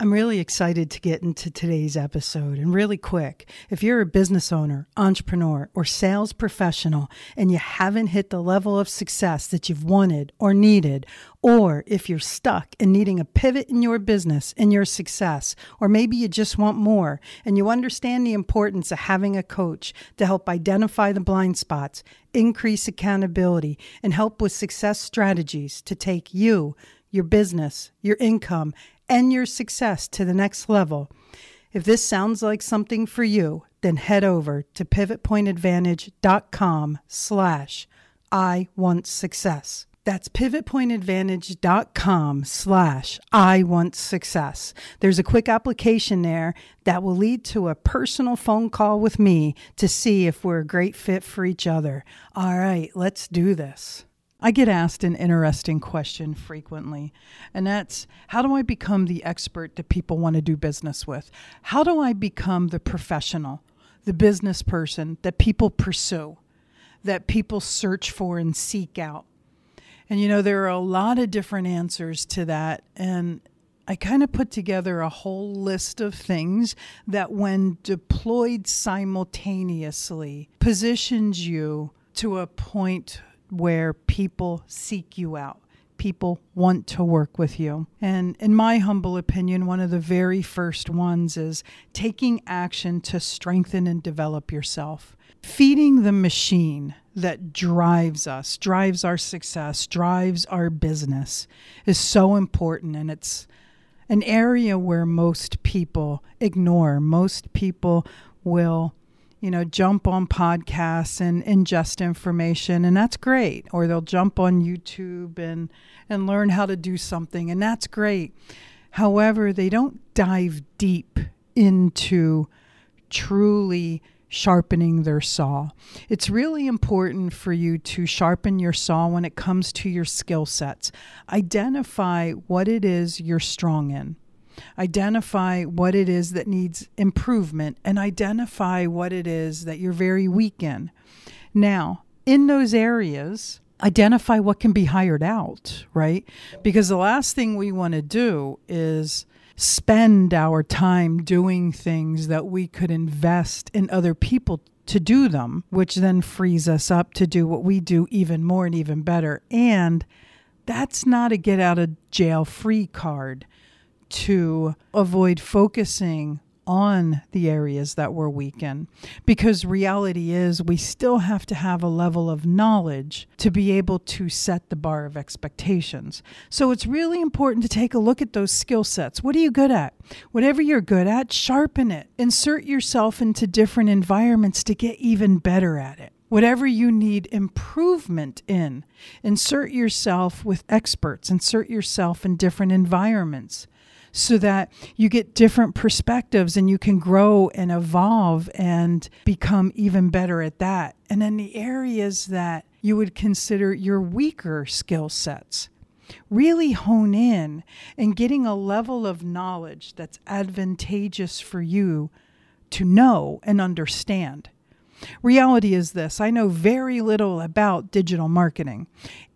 I'm really excited to get into today's episode. And really quick, if you're a business owner, entrepreneur, or sales professional and you haven't hit the level of success that you've wanted or needed, or if you're stuck and needing a pivot in your business and your success, or maybe you just want more and you understand the importance of having a coach to help identify the blind spots, increase accountability, and help with success strategies to take you, your business, your income, and your success to the next level. If this sounds like something for you, then head over to pivotpointadvantage.com slash I want success. That's pivotpointadvantage.com slash I want success. There's a quick application there that will lead to a personal phone call with me to see if we're a great fit for each other. All right, let's do this. I get asked an interesting question frequently, and that's how do I become the expert that people want to do business with? How do I become the professional, the business person that people pursue, that people search for and seek out? And you know, there are a lot of different answers to that, and I kind of put together a whole list of things that, when deployed simultaneously, positions you to a point where people seek you out. People want to work with you. And in my humble opinion, one of the very first ones is taking action to strengthen and develop yourself. Feeding the machine that drives us, drives our success, drives our business is so important. And it's an area where most people ignore. Most people will you know, jump on podcasts and ingest information, and that's great. Or they'll jump on YouTube and, and learn how to do something, and that's great. However, they don't dive deep into truly sharpening their saw. It's really important for you to sharpen your saw when it comes to your skill sets. Identify what it is you're strong in identify what it is that needs improvement, and identify what it is that you're very weak in. Now, in those areas, identify what can be hired out, right? Because the last thing we want to do is spend our time doing things that we could invest in other people to do them, which then frees us up to do what we do even more and even better. And that's not a get out of jail free card to avoid focusing on the areas that we're weak in. Because reality is, we still have to have a level of knowledge to be able to set the bar of expectations. So it's really important to take a look at those skill sets. What are you good at? Whatever you're good at, sharpen it. Insert yourself into different environments to get even better at it. Whatever you need improvement in, insert yourself with experts, insert yourself in different environments so that you get different perspectives and you can grow and evolve and become even better at that. And then the areas that you would consider your weaker skill sets. Really hone in and getting a level of knowledge that's advantageous for you to know and understand. Reality is this I know very little about digital marketing,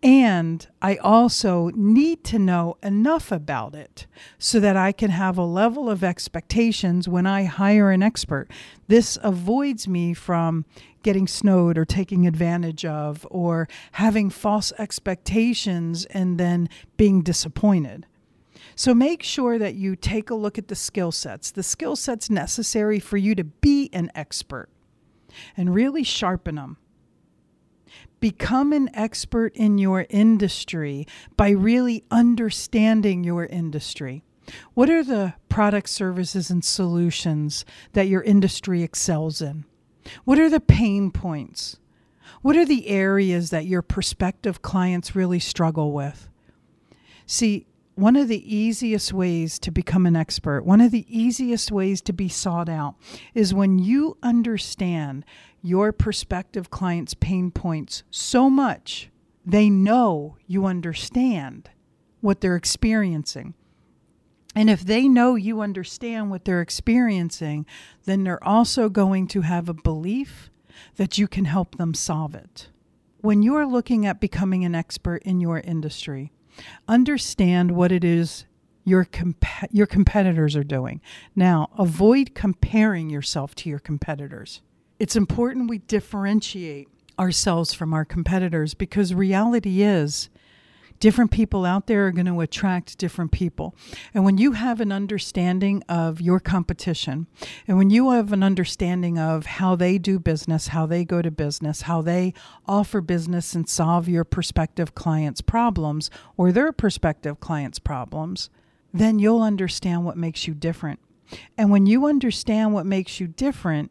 and I also need to know enough about it so that I can have a level of expectations when I hire an expert. This avoids me from getting snowed or taking advantage of or having false expectations and then being disappointed. So make sure that you take a look at the skill sets, the skill sets necessary for you to be an expert and really sharpen them. Become an expert in your industry by really understanding your industry. What are the products, services, and solutions that your industry excels in? What are the pain points? What are the areas that your prospective clients really struggle with? See, one of the easiest ways to become an expert, one of the easiest ways to be sought out, is when you understand your prospective client's pain points so much they know you understand what they're experiencing. And if they know you understand what they're experiencing, then they're also going to have a belief that you can help them solve it. When you're looking at becoming an expert in your industry, understand what it is your comp- your competitors are doing. Now, avoid comparing yourself to your competitors. It's important we differentiate ourselves from our competitors because reality is different people out there are going to attract different people. And when you have an understanding of your competition, and when you have an understanding of how they do business, how they go to business, how they offer business and solve your prospective clients' problems or their prospective clients' problems, then you'll understand what makes you different. And when you understand what makes you different,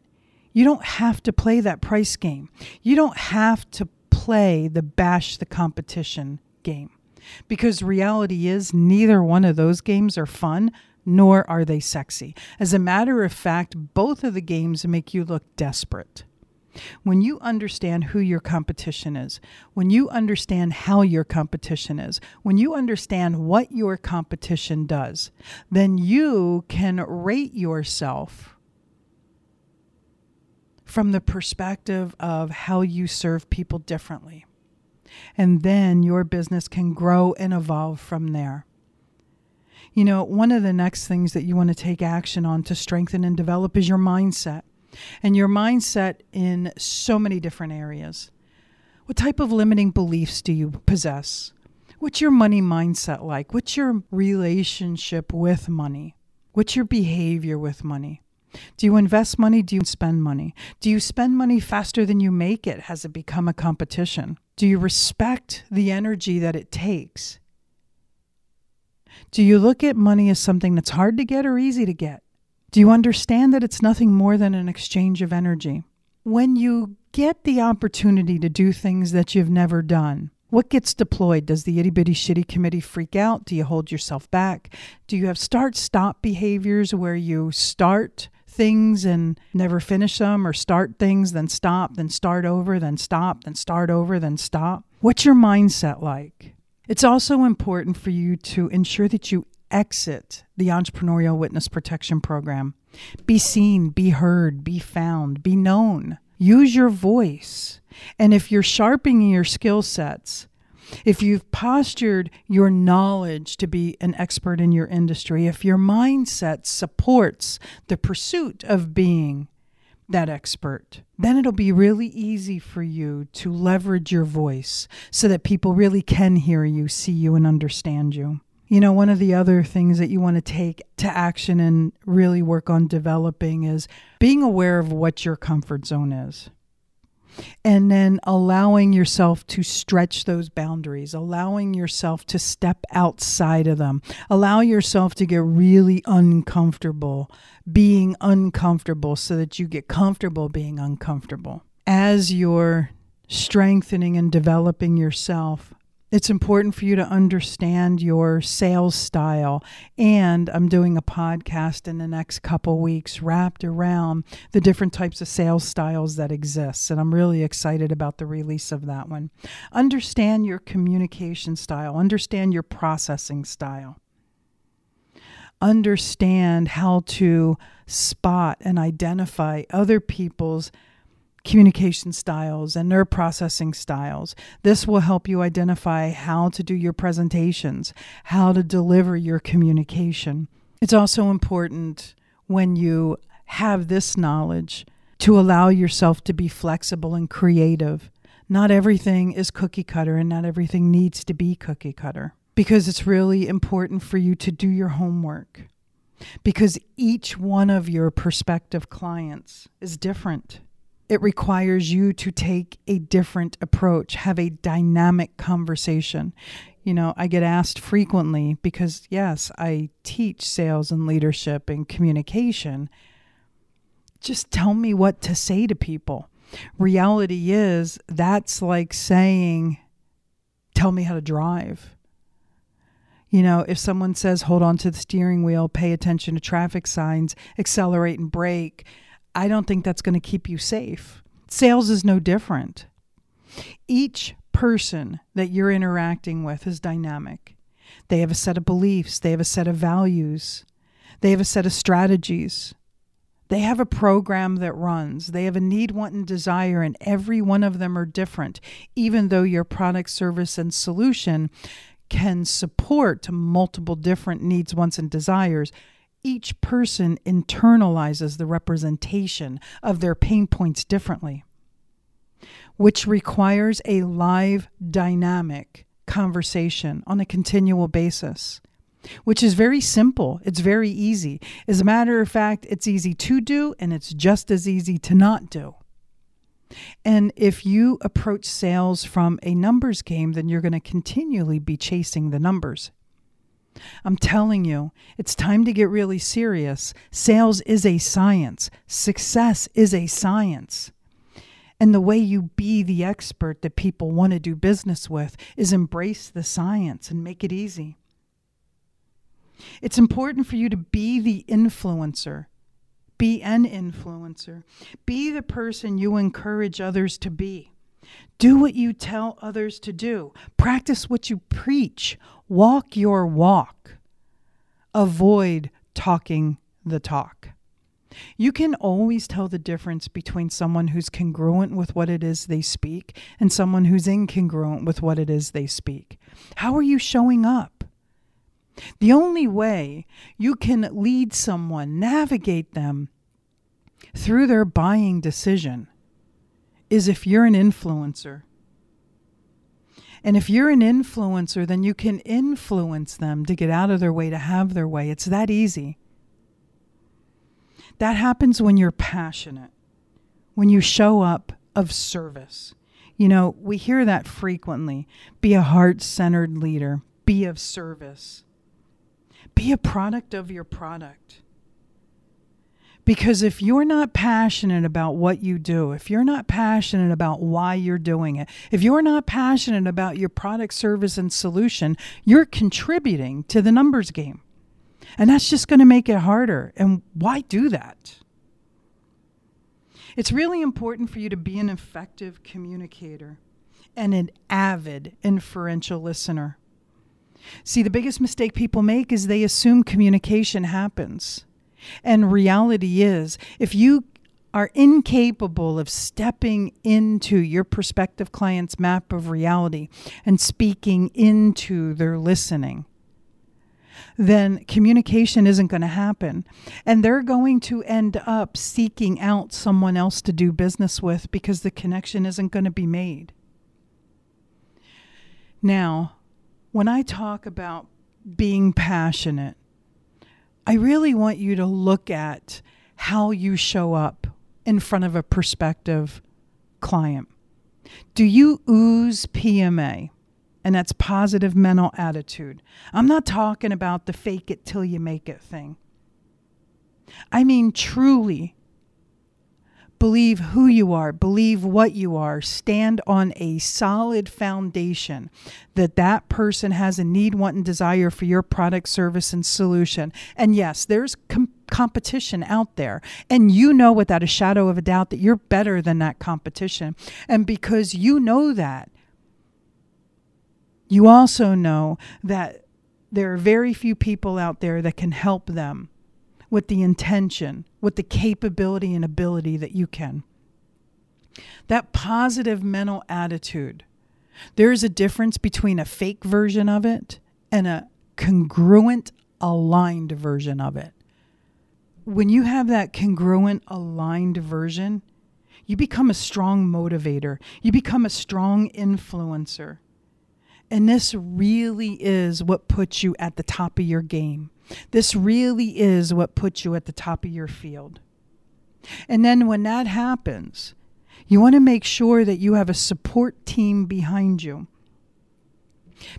you don't have to play that price game. You don't have to play the bash the competition game. Because reality is, neither one of those games are fun, nor are they sexy. As a matter of fact, both of the games make you look desperate. When you understand who your competition is, when you understand how your competition is, when you understand what your competition does, then you can rate yourself from the perspective of how you serve people differently and then your business can grow and evolve from there. You know, one of the next things that you want to take action on to strengthen and develop is your mindset. And your mindset in so many different areas. What type of limiting beliefs do you possess? What's your money mindset like? What's your relationship with money? What's your behavior with money? Do you invest money? Do you spend money? Do you spend money faster than you make it? Has it become a competition? Do you respect the energy that it takes? Do you look at money as something that's hard to get or easy to get? Do you understand that it's nothing more than an exchange of energy? When you get the opportunity to do things that you've never done, what gets deployed? Does the itty bitty shitty committee freak out? Do you hold yourself back? Do you have start stop behaviors where you start things and never finish them or start things, then stop, then start over, then stop, then start over, then stop? What's your mindset like? It's also important for you to ensure that you exit the Entrepreneurial Witness Protection Program. Be seen, be heard, be found, be known. Use your voice. And if you're sharpening your skill sets, if you've postured your knowledge to be an expert in your industry, if your mindset supports the pursuit of being that expert, then it'll be really easy for you to leverage your voice so that people really can hear you, see you, and understand you. You know, one of the other things that you want to take to action and really work on developing is being aware of what your comfort zone is and then allowing yourself to stretch those boundaries, allowing yourself to step outside of them, allow yourself to get really uncomfortable being uncomfortable so that you get comfortable being uncomfortable. As you're strengthening and developing yourself, it's important for you to understand your sales style. And I'm doing a podcast in the next couple weeks wrapped around the different types of sales styles that exist. And I'm really excited about the release of that one. Understand your communication style, understand your processing style. Understand how to spot and identify other people's communication styles and nerve processing styles. This will help you identify how to do your presentations, how to deliver your communication. It's also important when you have this knowledge to allow yourself to be flexible and creative. Not everything is cookie cutter and not everything needs to be cookie cutter because it's really important for you to do your homework because each one of your prospective clients is different It requires you to take a different approach, have a dynamic conversation. You know, I get asked frequently because, yes, I teach sales and leadership and communication. Just tell me what to say to people. Reality is, that's like saying, tell me how to drive. You know, if someone says, hold on to the steering wheel, pay attention to traffic signs, accelerate and brake, I don't think that's going to keep you safe. Sales is no different. Each person that you're interacting with is dynamic. They have a set of beliefs, they have a set of values, they have a set of strategies. They have a program that runs. They have a need, want, and desire, and every one of them are different, even though your product, service, and solution can support multiple different needs, wants, and desires each person internalizes the representation of their pain points differently, which requires a live, dynamic conversation on a continual basis, which is very simple. It's very easy. As a matter of fact, it's easy to do and it's just as easy to not do. And if you approach sales from a numbers game, then you're going to continually be chasing the numbers. I'm telling you, it's time to get really serious. Sales is a science, success is a science. And the way you be the expert that people want to do business with is embrace the science and make it easy. It's important for you to be the influencer. Be an influencer. Be the person you encourage others to be. Do what you tell others to do. Practice what you preach. Walk your walk. Avoid talking the talk. You can always tell the difference between someone who's congruent with what it is they speak and someone who's incongruent with what it is they speak. How are you showing up? The only way you can lead someone, navigate them through their buying decision, is if you're an influencer and if you're an influencer, then you can influence them to get out of their way, to have their way. It's that easy. That happens when you're passionate, when you show up of service. You know, we hear that frequently be a heart centered leader, be of service, be a product of your product. Because if you're not passionate about what you do, if you're not passionate about why you're doing it, if you're not passionate about your product, service, and solution, you're contributing to the numbers game. And that's just going to make it harder. And why do that? It's really important for you to be an effective communicator and an avid inferential listener. See, the biggest mistake people make is they assume communication happens. And reality is, if you are incapable of stepping into your prospective client's map of reality and speaking into their listening, then communication isn't going to happen. And they're going to end up seeking out someone else to do business with because the connection isn't going to be made. Now, when I talk about being passionate, I really want you to look at how you show up in front of a prospective client. Do you ooze PMA? And that's positive mental attitude. I'm not talking about the fake it till you make it thing. I mean, truly Believe who you are, believe what you are, stand on a solid foundation that that person has a need, want, and desire for your product, service, and solution. And yes, there's com- competition out there. And you know without a shadow of a doubt that you're better than that competition. And because you know that, you also know that there are very few people out there that can help them with the intention, with the capability and ability that you can. That positive mental attitude. There is a difference between a fake version of it and a congruent, aligned version of it. When you have that congruent, aligned version, you become a strong motivator. You become a strong influencer. And this really is what puts you at the top of your game. This really is what puts you at the top of your field. And then when that happens, You want to make sure that you have a support team behind you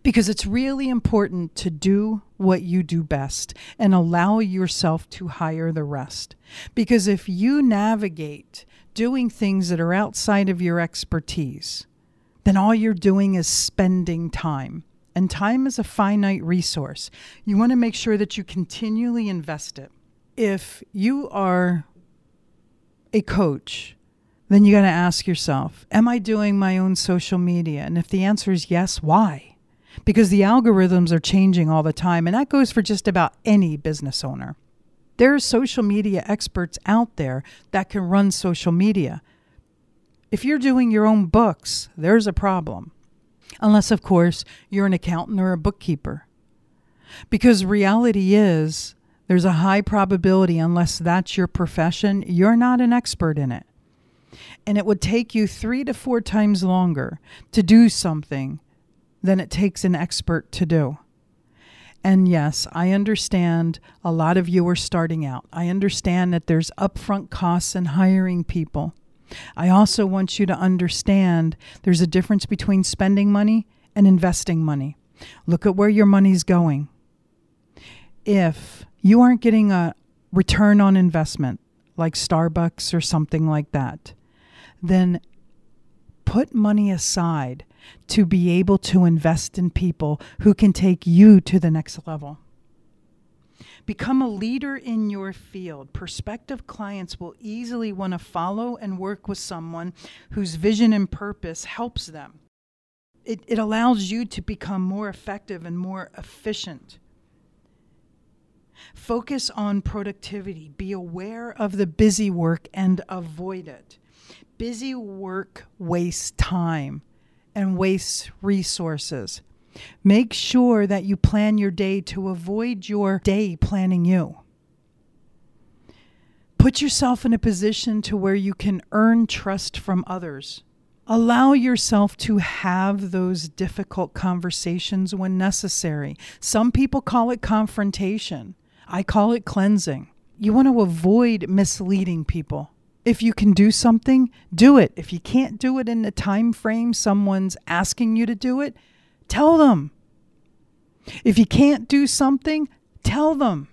because it's really important to do what you do best and allow yourself to hire the rest. Because if you navigate doing things that are outside of your expertise, then all you're doing is spending time. And time is a finite resource. You want to make sure that you continually invest it. If you are a coach, then you got to ask yourself, Am I doing my own social media? And if the answer is yes, why? because the algorithms are changing all the time, and that goes for just about any business owner. There are social media experts out there that can run social media. If you're doing your own books, there's a problem. Unless, of course, you're an accountant or a bookkeeper. Because reality is, there's a high probability, unless that's your profession, you're not an expert in it. And it would take you three to four times longer to do something than it takes an expert to do. And yes, I understand a lot of you are starting out. I understand that there's upfront costs in hiring people. I also want you to understand there's a difference between spending money and investing money. Look at where your money's going. If you aren't getting a return on investment, like Starbucks or something like that, then put money aside to be able to invest in people who can take you to the next level. Become a leader in your field. Prospective clients will easily want to follow and work with someone whose vision and purpose helps them. It, it allows you to become more effective and more efficient. Focus on productivity. Be aware of the busy work and avoid it. Busy work wastes time and wastes resources. Make sure that you plan your day to avoid your day planning you. Put yourself in a position to where you can earn trust from others. Allow yourself to have those difficult conversations when necessary. Some people call it confrontation. I call it cleansing. You want to avoid misleading people. If you can do something, do it. If you can't do it in the time frame someone's asking you to do it, tell them. If you can't do something, tell them.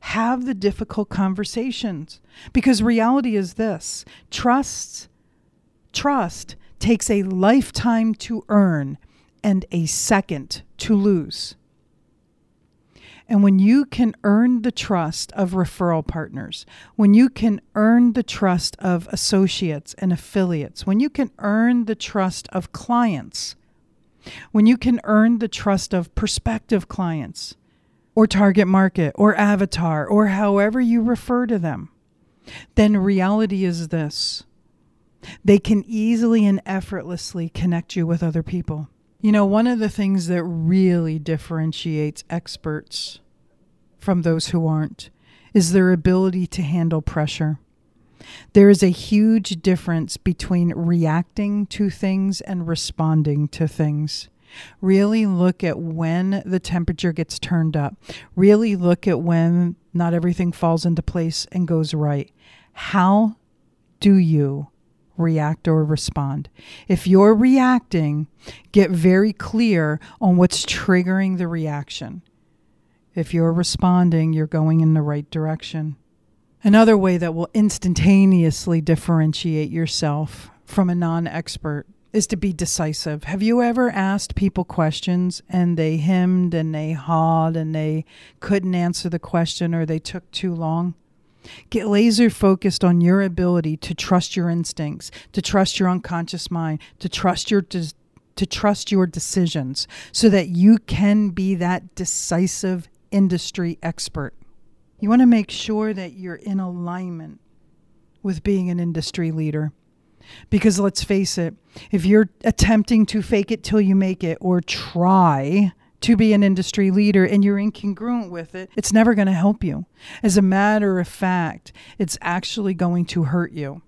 Have the difficult conversations because reality is this. Trust trust takes a lifetime to earn and a second to lose. And when you can earn the trust of referral partners, when you can earn the trust of associates and affiliates, when you can earn the trust of clients, when you can earn the trust of prospective clients, or target market, or avatar, or however you refer to them, then reality is this they can easily and effortlessly connect you with other people. You know, one of the things that really differentiates experts from those who aren't is their ability to handle pressure. There is a huge difference between reacting to things and responding to things. Really look at when the temperature gets turned up. Really look at when not everything falls into place and goes right. How do you react or respond. If you're reacting, get very clear on what's triggering the reaction. If you're responding, you're going in the right direction. Another way that will instantaneously differentiate yourself from a non expert is to be decisive. Have you ever asked people questions and they hemmed and they hawed and they couldn't answer the question or they took too long? Get laser focused on your ability to trust your instincts, to trust your unconscious mind, to trust your de- to trust your decisions so that you can be that decisive industry expert. You want to make sure that you're in alignment with being an industry leader. Because let's face it, if you're attempting to fake it till you make it or try to be an industry leader and you're incongruent with it, it's never going to help you. As a matter of fact, it's actually going to hurt you.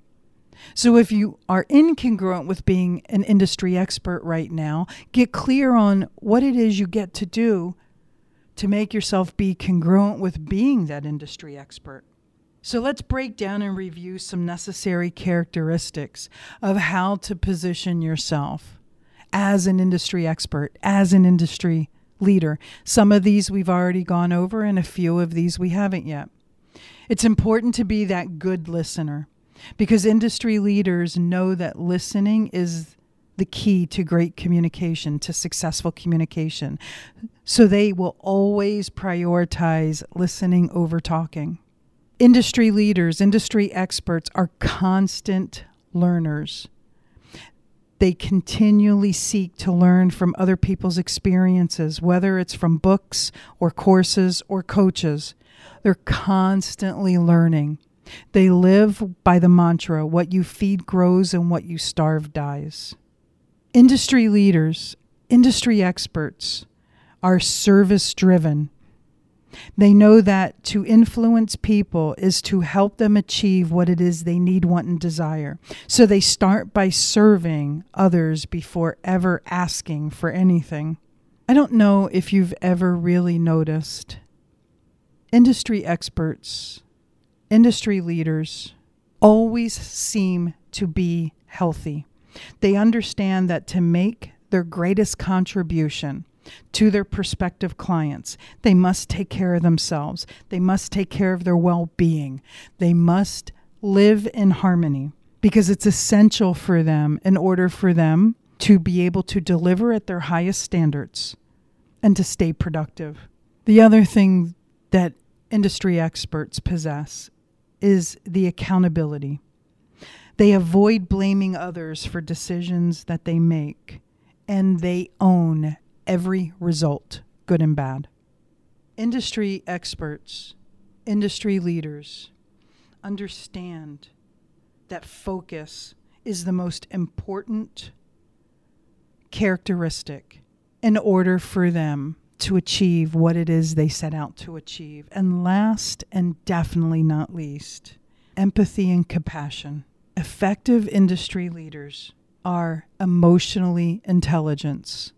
So if you are incongruent with being an industry expert right now, get clear on what it is you get to do to make yourself be congruent with being that industry expert. So let's break down and review some necessary characteristics of how to position yourself as an industry expert, as an industry leader. Some of these we've already gone over, and a few of these we haven't yet. It's important to be that good listener because industry leaders know that listening is the key to great communication, to successful communication. So they will always prioritize listening over talking. Industry leaders, industry experts are constant learners. They continually seek to learn from other people's experiences, whether it's from books or courses or coaches. They're constantly learning. They live by the mantra what you feed grows and what you starve dies. Industry leaders, industry experts are service driven. They know that to influence people is to help them achieve what it is they need, want, and desire. So they start by serving others before ever asking for anything. I don't know if you've ever really noticed industry experts, industry leaders always seem to be healthy. They understand that to make their greatest contribution to their prospective clients, they must take care of themselves. They must take care of their well being. They must live in harmony because it's essential for them in order for them to be able to deliver at their highest standards and to stay productive. The other thing that industry experts possess is the accountability. They avoid blaming others for decisions that they make, and they own every result, good and bad. Industry experts, industry leaders understand that focus is the most important characteristic in order for them to achieve what it is they set out to achieve. And last and definitely not least, empathy and compassion. Effective industry leaders are emotionally intelligent.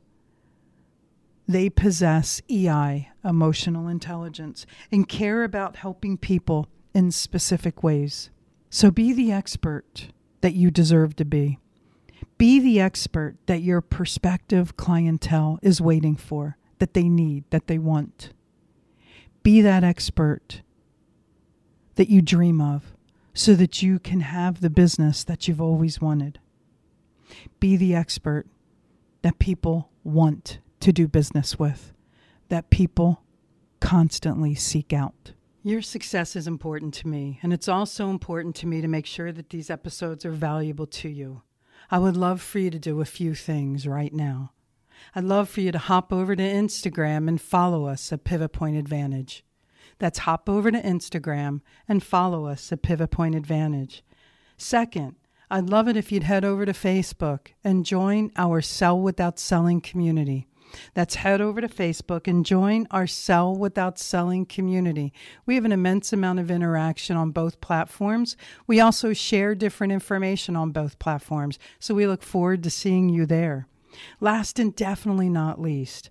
They possess EI, emotional intelligence, and care about helping people in specific ways. So be the expert that you deserve to be. Be the expert that your prospective clientele is waiting for, that they need, that they want. Be that expert that you dream of so that you can have the business that you've always wanted. Be the expert that people want to do business with, that people constantly seek out. Your success is important to me, and it's also important to me to make sure that these episodes are valuable to you. I would love for you to do a few things right now. I'd love for you to hop over to Instagram and follow us at Pivot Point Advantage. That's hop over to Instagram and follow us at Pivot Point Advantage. Second, I'd love it if you'd head over to Facebook and join our Sell Without Selling community. That's head over to Facebook and join our Sell Without Selling community. We have an immense amount of interaction on both platforms. We also share different information on both platforms, so we look forward to seeing you there. Last and definitely not least,